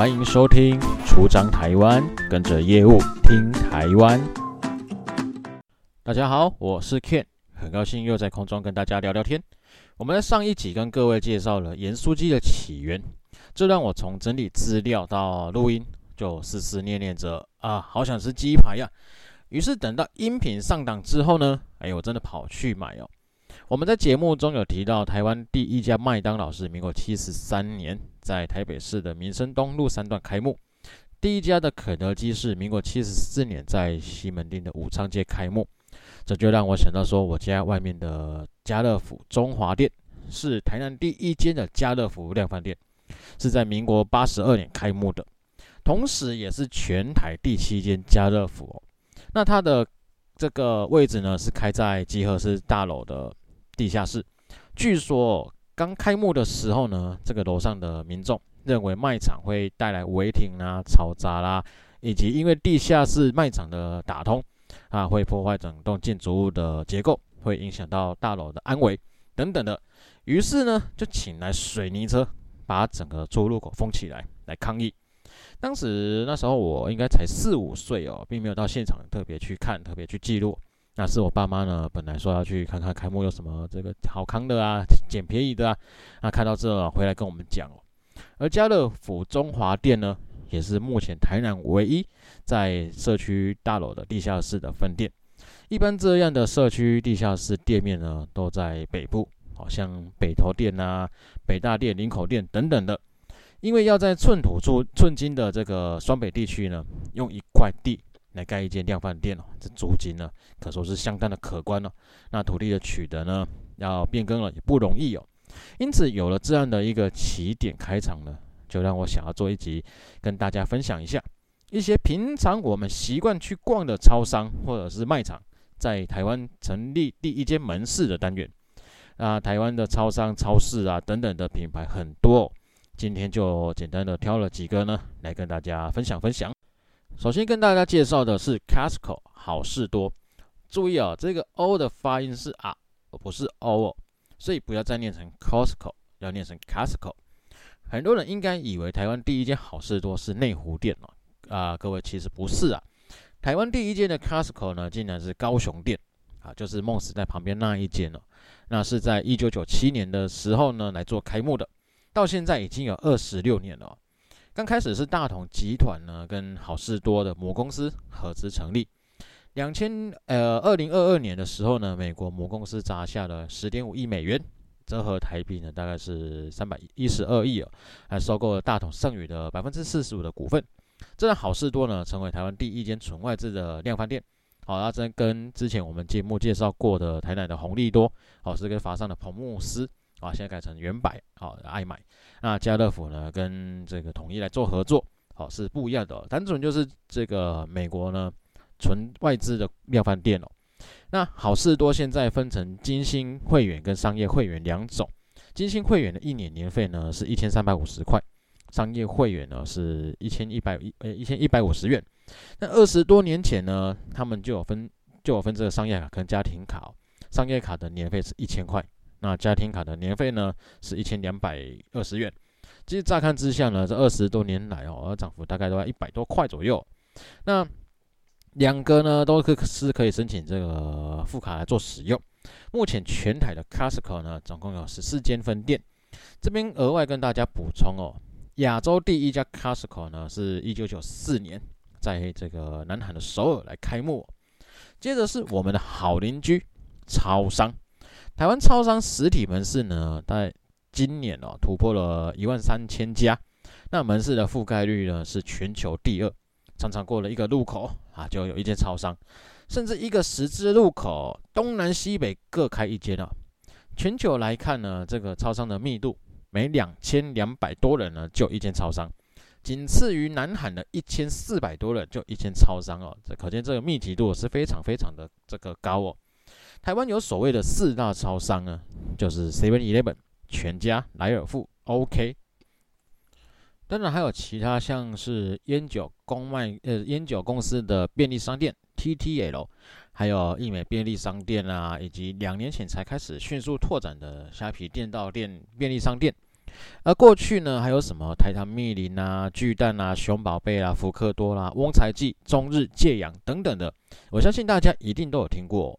欢迎收听《出张台湾》，跟着业务听台湾。大家好，我是 Ken，很高兴又在空中跟大家聊聊天。我们在上一集跟各位介绍了盐酥鸡的起源，这让我从整理资料到录音，就思思念念着啊，好想吃鸡排呀。于是等到音频上档之后呢，哎，我真的跑去买哦。我们在节目中有提到，台湾第一家麦当劳是民国七十三年在台北市的民生东路三段开幕，第一家的肯德基是民国七十四年在西门町的武昌街开幕。这就让我想到说，我家外面的家乐福中华店是台南第一间的家乐福量贩店，是在民国八十二年开幕的，同时也是全台第七间家乐福。那它的这个位置呢，是开在集合式大楼的。地下室，据说刚开幕的时候呢，这个楼上的民众认为卖场会带来违停啊、嘈杂啦，以及因为地下室卖场的打通啊，会破坏整栋建筑物的结构，会影响到大楼的安危等等的。于是呢，就请来水泥车把整个出入口封起来，来抗议。当时那时候我应该才四五岁哦，并没有到现场特别去看、特别去记录。那是我爸妈呢，本来说要去看看开幕有什么这个好康的啊，捡便宜的啊。那看到这啊，回来跟我们讲哦。而家乐福中华店呢，也是目前台南唯一在社区大楼的地下室的分店。一般这样的社区地下室店面呢，都在北部，好像北投店啊、北大店、林口店等等的。因为要在寸土寸寸金的这个双北地区呢，用一块地。来盖一间量贩店哦，这租金呢可说是相当的可观哦。那土地的取得呢，要变更了也不容易哦。因此有了这样的一个起点开场呢，就让我想要做一集跟大家分享一下一些平常我们习惯去逛的超商或者是卖场，在台湾成立第一间门市的单元。那台湾的超商、超市啊等等的品牌很多哦，今天就简单的挑了几个呢，来跟大家分享分享。首先跟大家介绍的是 Costco 好事多，注意啊，这个 O 的发音是啊，而不是 O 哦，所以不要再念成 Costco，要念成 Costco。很多人应该以为台湾第一间好事多是内湖店哦，啊，各位其实不是啊，台湾第一间的 Costco 呢，竟然是高雄店啊，就是梦时代旁边那一间哦，那是在一九九七年的时候呢来做开幕的，到现在已经有二十六年了。刚开始是大统集团呢跟好事多的母公司合资成立。两千呃二零二二年的时候呢，美国母公司砸下了十点五亿美元，折合台币呢大概是三百一十二亿哦，还收购了大统剩余的百分之四十五的股份，这让好事多呢成为台湾第一间纯外资的量贩店。好，那这跟之前我们节目介绍过的台南的红利多，好是跟法商的彭慕斯。啊，现在改成原百，好爱买。那家乐福呢，跟这个统一来做合作，好是不一样的。单纯就是这个美国呢，纯外资的量贩店哦。那好事多现在分成金星会员跟商业会员两种。金星会员的一年年费呢是一千三百五十块，商业会员呢是一千一百一呃一千一百五十元。那二十多年前呢，他们就有分就有分这个商业卡跟家庭卡哦，商业卡的年费是一千块。那家庭卡的年费呢是一千两百二十元，其实乍看之下呢，这二十多年来哦，涨幅大概都在一百多块左右。那两个呢都是是可以申请这个副卡来做使用。目前全台的 Costco 呢总共有十四间分店。这边额外跟大家补充哦，亚洲第一家 Costco 呢是一九九四年在这个南韩的首尔来开幕。接着是我们的好邻居超商。台湾超商实体门市呢，在今年哦突破了一万三千家，那门市的覆盖率呢是全球第二，常常过了一个路口啊就有一间超商，甚至一个十字路口东南西北各开一间啊。全球来看呢，这个超商的密度每两千两百多人呢就一间超商，仅次于南韩的一千四百多人就一间超商哦，这可见这个密集度是非常非常的这个高哦。台湾有所谓的四大超商呢，就是 Seven Eleven、全家、莱尔富、OK。当然还有其他像是烟酒公卖呃烟酒公司的便利商店 TTL，还有义美便利商店啊，以及两年前才开始迅速拓展的虾皮店到店便利商店。而过去呢，还有什么？台糖蜜林啊、巨蛋啊、熊宝贝啊、福克多啦、啊、翁财记、中日、借阳等等的，我相信大家一定都有听过。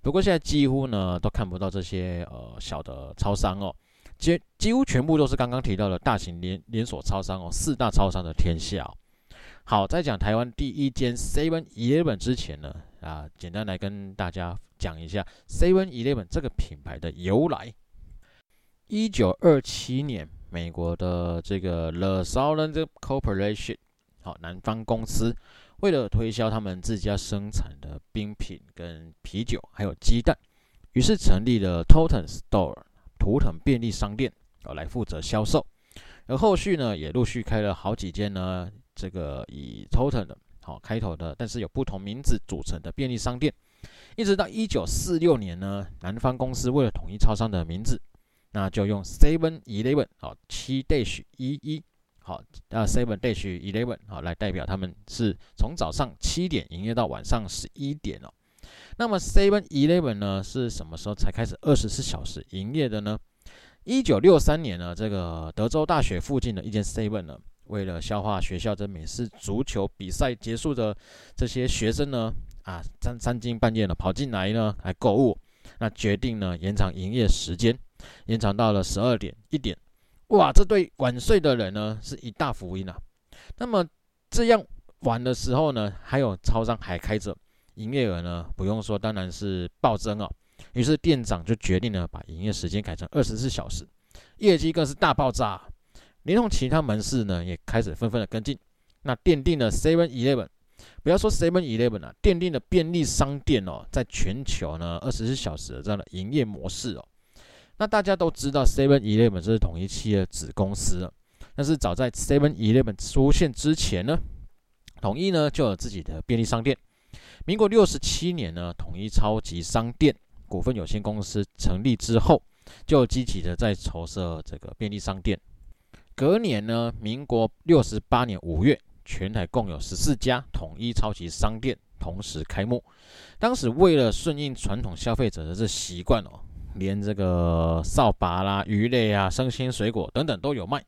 不过现在几乎呢都看不到这些呃小的超商哦，几几乎全部都是刚刚提到的大型连连锁超商哦，四大超商的天下哦。好，在讲台湾第一间 Seven Eleven 之前呢，啊，简单来跟大家讲一下 Seven Eleven 这个品牌的由来。一九二七年，美国的这个 The Southern Corporation，好，南方公司，为了推销他们自家生产的冰品跟啤酒，还有鸡蛋，于是成立了 Totten Store，图腾便利商店，哦，来负责销售。而后续呢，也陆续开了好几间呢，这个以 Totten 的好开头的，但是有不同名字组成的便利商店，一直到一九四六年呢，南方公司为了统一超商的名字。那就用 Seven Eleven 好七 dash 一一好啊 Seven dash Eleven 好来代表他们是从早上七点营业到晚上十一点哦。那么 Seven Eleven 呢是什么时候才开始二十四小时营业的呢？一九六三年呢，这个德州大学附近的一间 Seven 呢，为了消化学校这美式足球比赛结束的这些学生呢，啊三三更半夜呢跑进来呢来购物，那决定呢延长营业时间。延长到了十二点一点，哇！这对晚睡的人呢是一大福音啊。那么这样晚的时候呢，还有超商还开着，营业额呢不用说，当然是暴增哦。于是店长就决定呢把营业时间改成二十四小时，业绩更是大爆炸，连同其他门市呢也开始纷纷的跟进。那奠定了 Seven Eleven，不要说 Seven Eleven 啊，奠定了便利商店哦，在全球呢二十四小时的这样的营业模式哦。那大家都知道，Seven Eleven 是统一企业的子公司了。但是早在 Seven Eleven 出现之前呢，统一呢就有自己的便利商店。民国六十七年呢，统一超级商店股份有限公司成立之后，就积极的在筹设这个便利商店。隔年呢，民国六十八年五月，全台共有十四家统一超级商店同时开幕。当时为了顺应传统消费者的这习惯哦。连这个扫把啦、鱼类啊、生鲜水果等等都有卖。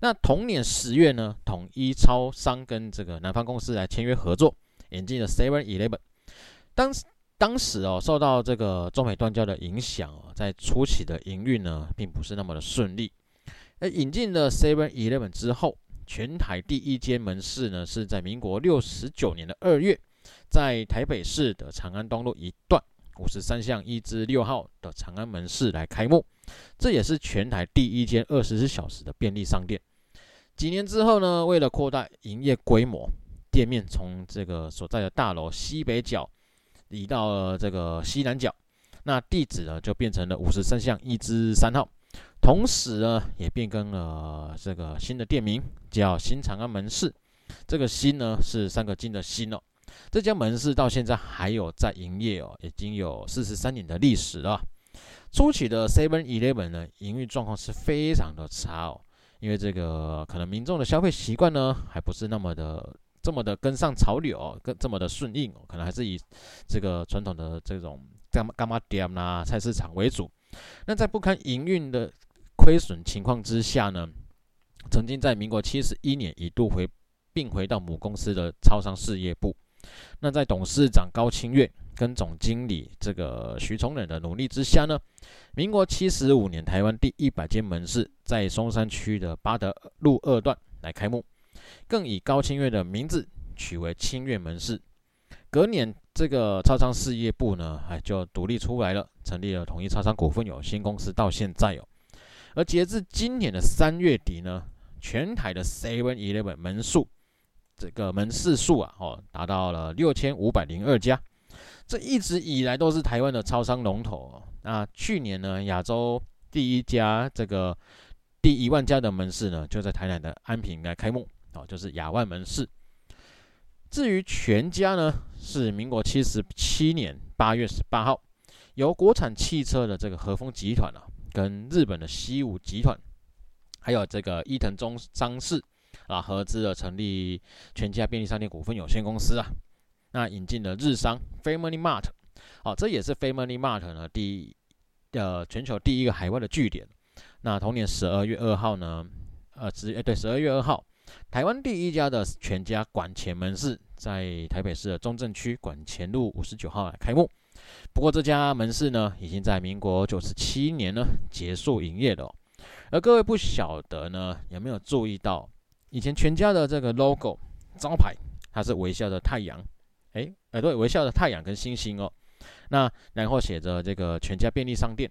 那同年十月呢，统一超商跟这个南方公司来签约合作，引进了 Seven Eleven。当当时哦，受到这个中美断交的影响哦，在初期的营运呢，并不是那么的顺利。而引进了 Seven Eleven 之后，全台第一间门市呢，是在民国六十九年的二月，在台北市的长安东路一段。五十三巷一至六号的长安门市来开幕，这也是全台第一间二十四小时的便利商店。几年之后呢，为了扩大营业规模，店面从这个所在的大楼西北角移到了这个西南角，那地址呢就变成了五十三巷一至三号。同时呢，也变更了这个新的店名，叫新长安门市。这个“新”呢是三个“金”的“新”哦。这家门市到现在还有在营业哦，已经有四十三年的历史了。初期的 Seven Eleven 呢，营运状况是非常的差哦，因为这个可能民众的消费习惯呢，还不是那么的这么的跟上潮流，跟这么的顺应哦，可能还是以这个传统的这种干干妈店呐、菜市场为主。那在不堪营运的亏损情况之下呢，曾经在民国七十一年一度回并回到母公司的超商事业部。那在董事长高清月跟总经理这个徐崇仁的努力之下呢，民国七十五年台湾第一百间门市在松山区的八德路二段来开幕，更以高清月的名字取为清月门市。隔年这个超商事业部呢，哎就独立出来了，成立了统一超商股份有限公司，到现在哦。而截至今年的三月底呢，全台的 Seven Eleven 门数。这个门市数啊，哦，达到了六千五百零二家，这一直以来都是台湾的超商龙头哦。那去年呢，亚洲第一家这个第一万家的门市呢，就在台南的安平来开幕哦，就是亚万门市。至于全家呢，是民国七十七年八月十八号，由国产汽车的这个和风集团啊，跟日本的西武集团，还有这个伊藤忠商事。啊，合资的成立全家便利商店股份有限公司啊，那引进了日商 Family Mart，好，这也是 Family Mart 呢第呃全球第一个海外的据点。那同年十二月二号呢，呃，十呃对，十二月二号，台湾第一家的全家馆前门市在台北市的中正区馆前路五十九号来开幕。不过这家门市呢，已经在民国九十七年呢结束营业了。而各位不晓得呢，有没有注意到以前全家的这个 logo 招牌，它是微笑的太阳，哎，呃，对，微笑的太阳跟星星哦。那然后写着这个全家便利商店，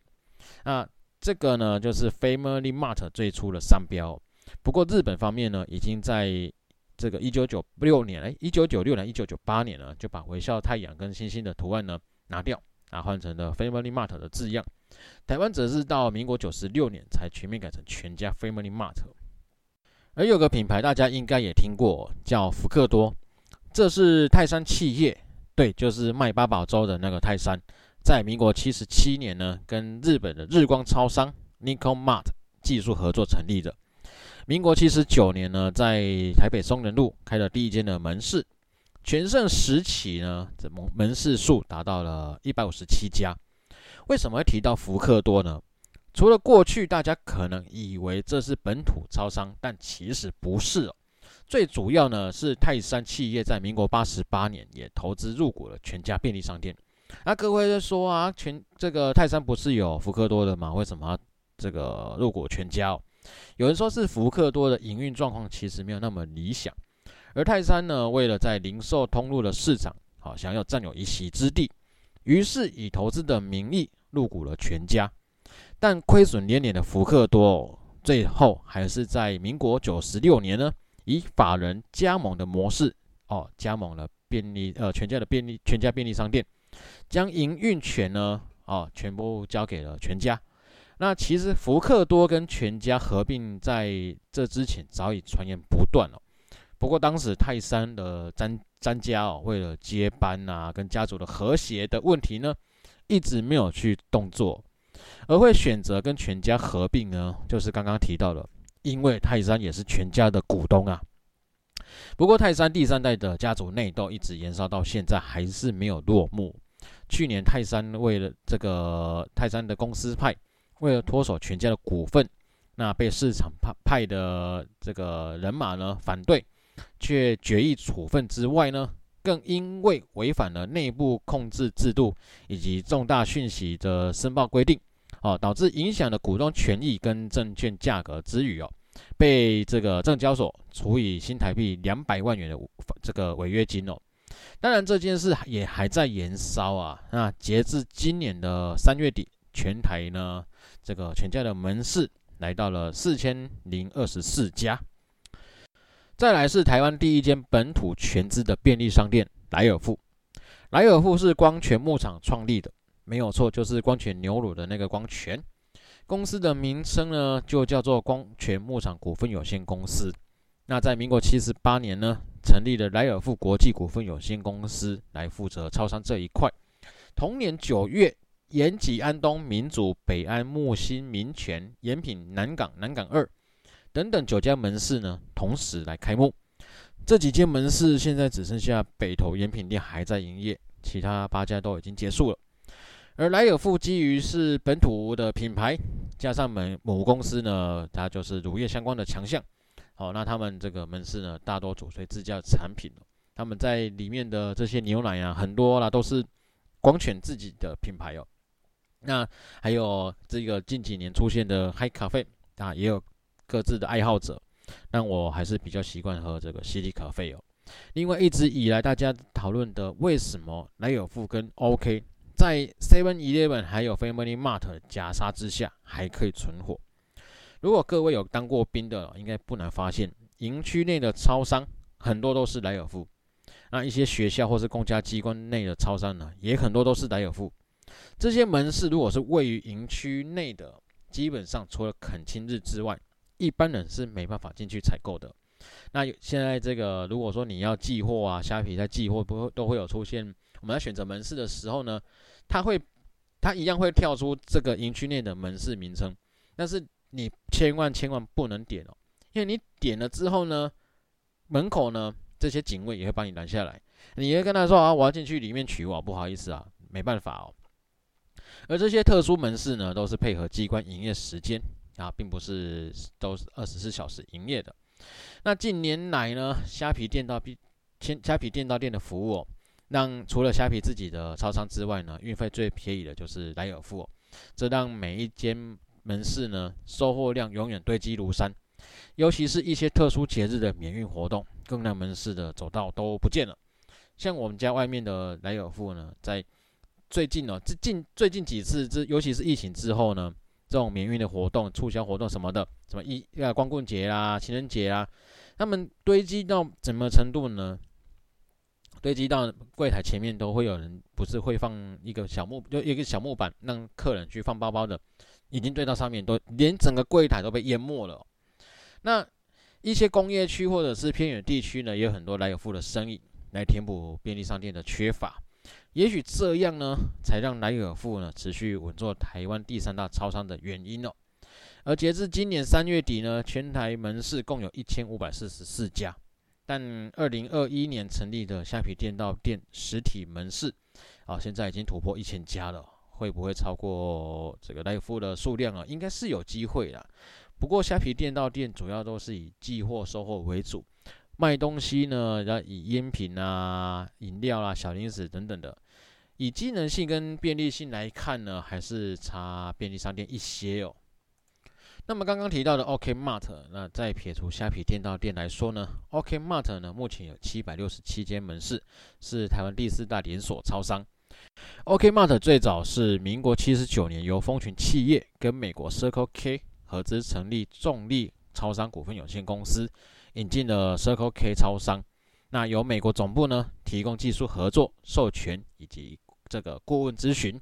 那这个呢就是 Family Mart 最初的商标。不过日本方面呢，已经在这个一九九六年，哎，一九九六年、一九九八年呢，就把微笑太阳跟星星的图案呢拿掉，啊，换成了 Family Mart 的字样。台湾则是到民国九十六年才全面改成全家 Family Mart。而有个品牌大家应该也听过，叫福克多，这是泰山企业，对，就是卖八宝粥的那个泰山，在民国七十七年呢，跟日本的日光超商 Nikon Mart 技术合作成立的。民国七十九年呢，在台北松仁路开了第一间的门市，全盛时期呢，这门门市数达到了一百五十七家。为什么会提到福克多呢？除了过去大家可能以为这是本土超商，但其实不是哦。最主要呢是泰山企业在民国八十八年也投资入股了全家便利商店。那各位在说啊，全这个泰山不是有福克多的吗？为什么要这个入股全家？有人说是福克多的营运状况其实没有那么理想，而泰山呢，为了在零售通路的市场好想要占有一席之地。于是以投资的名义入股了全家，但亏损连连的福克多，最后还是在民国九十六年呢，以法人加盟的模式哦，加盟了便利呃全家的便利全家便利商店，将营运权呢哦全部交给了全家。那其实福克多跟全家合并在这之前早已传言不断了，不过当时泰山的詹。詹家哦，为了接班啊，跟家族的和谐的问题呢，一直没有去动作，而会选择跟全家合并呢，就是刚刚提到的，因为泰山也是全家的股东啊。不过泰山第三代的家族内斗一直延烧到现在，还是没有落幕。去年泰山为了这个泰山的公司派，为了脱手全家的股份，那被市场派派的这个人马呢反对。却决议处分之外呢，更因为违反了内部控制制度以及重大讯息的申报规定，哦，导致影响了股东权益跟证券价格之余哦，被这个证交所处以新台币两百万元的这个违约金哦。当然这件事也还在延烧啊。那截至今年的三月底，全台呢这个全家的门市来到了四千零二十四家。再来是台湾第一间本土全资的便利商店莱尔富，莱尔富是光泉牧场创立的，没有错，就是光泉牛乳的那个光泉。公司的名称呢，就叫做光泉牧场股份有限公司。那在民国七十八年呢，成立了莱尔富国际股份有限公司来负责超商这一块。同年九月，延吉、安东、民族、北安、木星、民权、延平、南港、南港二。等等九家门市呢，同时来开幕。这几间门市现在只剩下北投盐品店还在营业，其他八家都已经结束了。而莱尔富基于是本土的品牌，加上门母公司呢，它就是乳业相关的强项。好，那他们这个门市呢，大多主推自家产品。他们在里面的这些牛奶啊，很多啦都是光犬自己的品牌哦。那还有这个近几年出现的嗨咖啡啊，也有。各自的爱好者，但我还是比较习惯喝这个西力咖啡哦。另外，一直以来大家讨论的为什么莱尔富跟 OK 在 Seven Eleven 还有 Family Mart 的夹杀之下还可以存活？如果各位有当过兵的，应该不难发现，营区内的超商很多都是莱尔富。那一些学校或是公家机关内的超商呢，也很多都是莱尔富。这些门市如果是位于营区内的，基本上除了肯亲日之外，一般人是没办法进去采购的。那现在这个，如果说你要寄货啊，虾皮在寄货，不会都会有出现。我们在选择门市的时候呢，它会，它一样会跳出这个营区内的门市名称。但是你千万千万不能点哦，因为你点了之后呢，门口呢这些警卫也会把你拦下来。你会跟他说啊，我要进去里面取货，不好意思啊，没办法哦。而这些特殊门市呢，都是配合机关营业时间。啊，并不是都是二十四小时营业的。那近年来呢，虾皮店到店，虾皮店到店的服务哦，让除了虾皮自己的超商之外呢，运费最便宜的就是莱尔富哦，这让每一间门市呢，收货量永远堆积如山。尤其是一些特殊节日的免运活动，更让门市的走道都不见了。像我们家外面的莱尔富呢，在最近哦，最近最近几次，这尤其是疫情之后呢，这种免运的活动、促销活动什么的，什么一啊光棍节啦、情人节啦，他们堆积到怎么程度呢？堆积到柜台前面都会有人，不是会放一个小木，就一个小木板，让客人去放包包的，已经堆到上面，都连整个柜台都被淹没了。那一些工业区或者是偏远地区呢，也有很多来有富的生意来填补便利商店的缺乏。也许这样呢，才让莱尔富呢持续稳坐台湾第三大超商的原因哦。而截至今年三月底呢，全台门市共有一千五百四十四家，但二零二一年成立的虾皮店到店实体门市啊，现在已经突破一千家了。会不会超过这个莱尔富的数量啊？应该是有机会的。不过虾皮店到店主要都是以寄货收货为主，卖东西呢要以烟品啊、饮料啊、小零食等等的。以机能性跟便利性来看呢，还是差便利商店一些哦。那么刚刚提到的 OK Mart，那再撇除虾皮店到店来说呢，OK Mart 呢目前有七百六十七间门市，是台湾第四大连锁超商。OK Mart 最早是民国七十九年由丰群企业跟美国 Circle K 合资成立重力超商股份有限公司，引进了 Circle K 超商。那由美国总部呢提供技术合作、授权以及这个顾问咨询。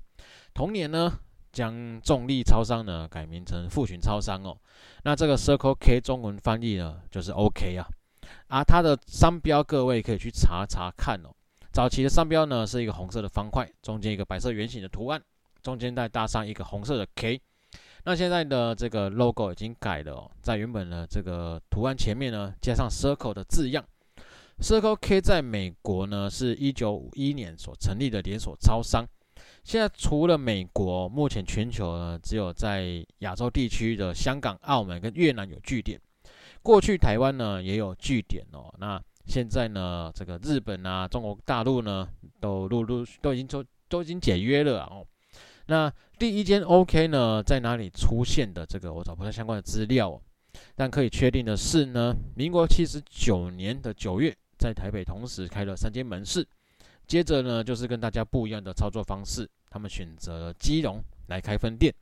同年呢将重力超商呢改名成富群超商哦。那这个 Circle K 中文翻译呢就是 OK 啊。啊，它的商标各位可以去查查看哦。早期的商标呢是一个红色的方块，中间一个白色圆形的图案，中间再搭上一个红色的 K。那现在的这个 logo 已经改了哦，在原本的这个图案前面呢，加上 circle 的字样。Circle K 在美国呢是一九五一年所成立的连锁超商。现在除了美国，目前全球呢只有在亚洲地区的香港、澳门跟越南有据点。过去台湾呢也有据点哦。那现在呢，这个日本啊、中国大陆呢都陆陆都已经都都已经解约了哦。那第一间 OK 呢，在哪里出现的？这个我找不到相关的资料哦。但可以确定的是呢，民国七十九年的九月，在台北同时开了三间门市。接着呢，就是跟大家不一样的操作方式，他们选择了基隆来开分店。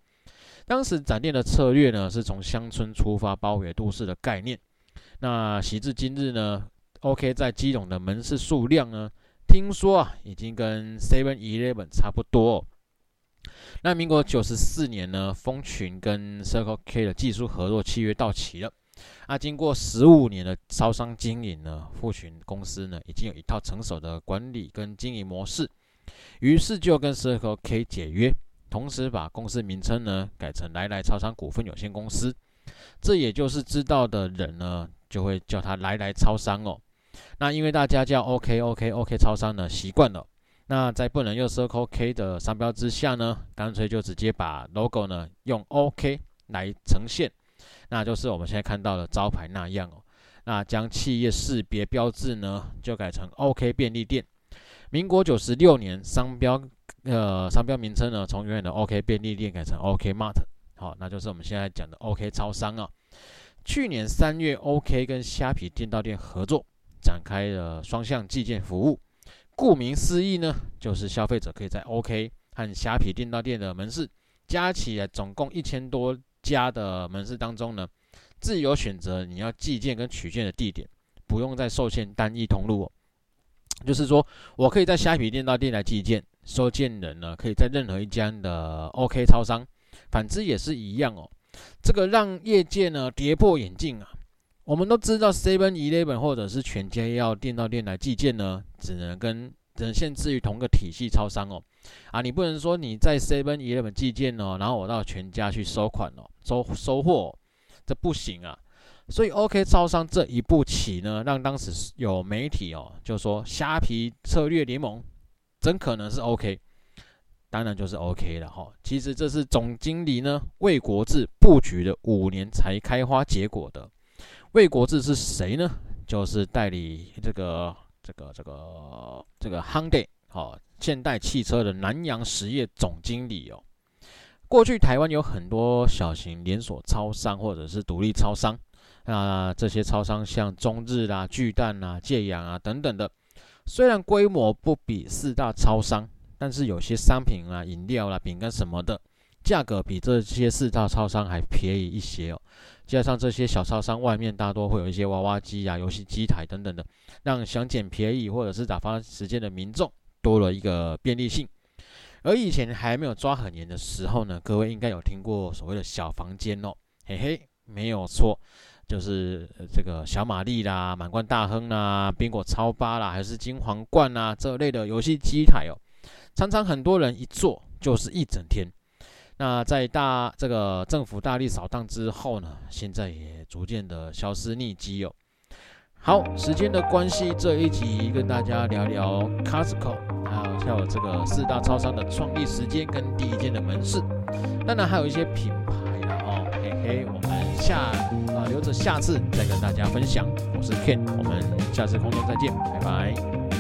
当时展店的策略呢，是从乡村出发，包围都市的概念。那时至今日呢，OK 在基隆的门市数量呢，听说啊，已经跟 Seven Eleven 差不多哦。那民国九十四年呢，蜂群跟 Circle K 的技术合作契约到期了。啊，经过十五年的超商经营呢，丰群公司呢已经有一套成熟的管理跟经营模式，于是就跟 Circle K 解约，同时把公司名称呢改成来来超商股份有限公司。这也就是知道的人呢，就会叫它来来超商哦。那因为大家叫 OK OK OK 超商呢习惯了。那在不能用 Circle K 的商标之下呢，干脆就直接把 logo 呢用 OK 来呈现，那就是我们现在看到的招牌那样哦。那将企业识别标志呢就改成 OK 便利店。民国九十六年，商标呃商标名称呢从原来的 OK 便利店改成 OK Mart，好，那就是我们现在讲的 OK 超商啊。去年三月，OK 跟虾皮店到店合作，展开了双向寄件服务。顾名思义呢，就是消费者可以在 OK 和虾皮店到店的门市加起来总共一千多家的门市当中呢，自由选择你要寄件跟取件的地点，不用再受限单一通路哦。就是说我可以在虾皮店到店来寄件，收件人呢可以在任何一家的 OK 超商，反之也是一样哦。这个让业界呢跌破眼镜啊。我们都知道，Seven Eleven 或者是全家要店到店来寄件呢，只能跟只能限制于同个体系超商哦。啊，你不能说你在 Seven Eleven 寄件哦，然后我到全家去收款哦，收收货，这不行啊。所以 OK 超商这一步棋呢，让当时有媒体哦就说虾皮策略联盟真可能是 OK。当然就是 OK 了哈。其实这是总经理呢魏国志布局的五年才开花结果的。魏国志是谁呢？就是代理这个这个这个这个 Hyundai 哦，现代汽车的南洋实业总经理哦。过去台湾有很多小型连锁超商或者是独立超商，那这些超商像中日啦、巨蛋啦、界阳啊等等的，虽然规模不比四大超商，但是有些商品啊、饮料啦、饼干什么的，价格比这些四大超商还便宜一些哦。加上这些小超商外面大多会有一些娃娃机啊、游戏机台等等的，让想捡便宜或者是打发时间的民众多了一个便利性。而以前还没有抓很严的时候呢，各位应该有听过所谓的小房间哦，嘿嘿，没有错，就是这个小玛丽啦、满贯大亨啦、宾果超八啦，还是金皇冠啊这类的游戏机台哦，常常很多人一坐就是一整天。那在大这个政府大力扫荡之后呢，现在也逐渐的消失匿迹哦。好，时间的关系，这一集跟大家聊聊 Costco，还有还有这个四大超商的创立时间跟第一间的门市，当然还有一些品牌的哦，嘿嘿，我们下啊留着下次再跟大家分享。我是 Ken，我们下次空中再见，拜拜。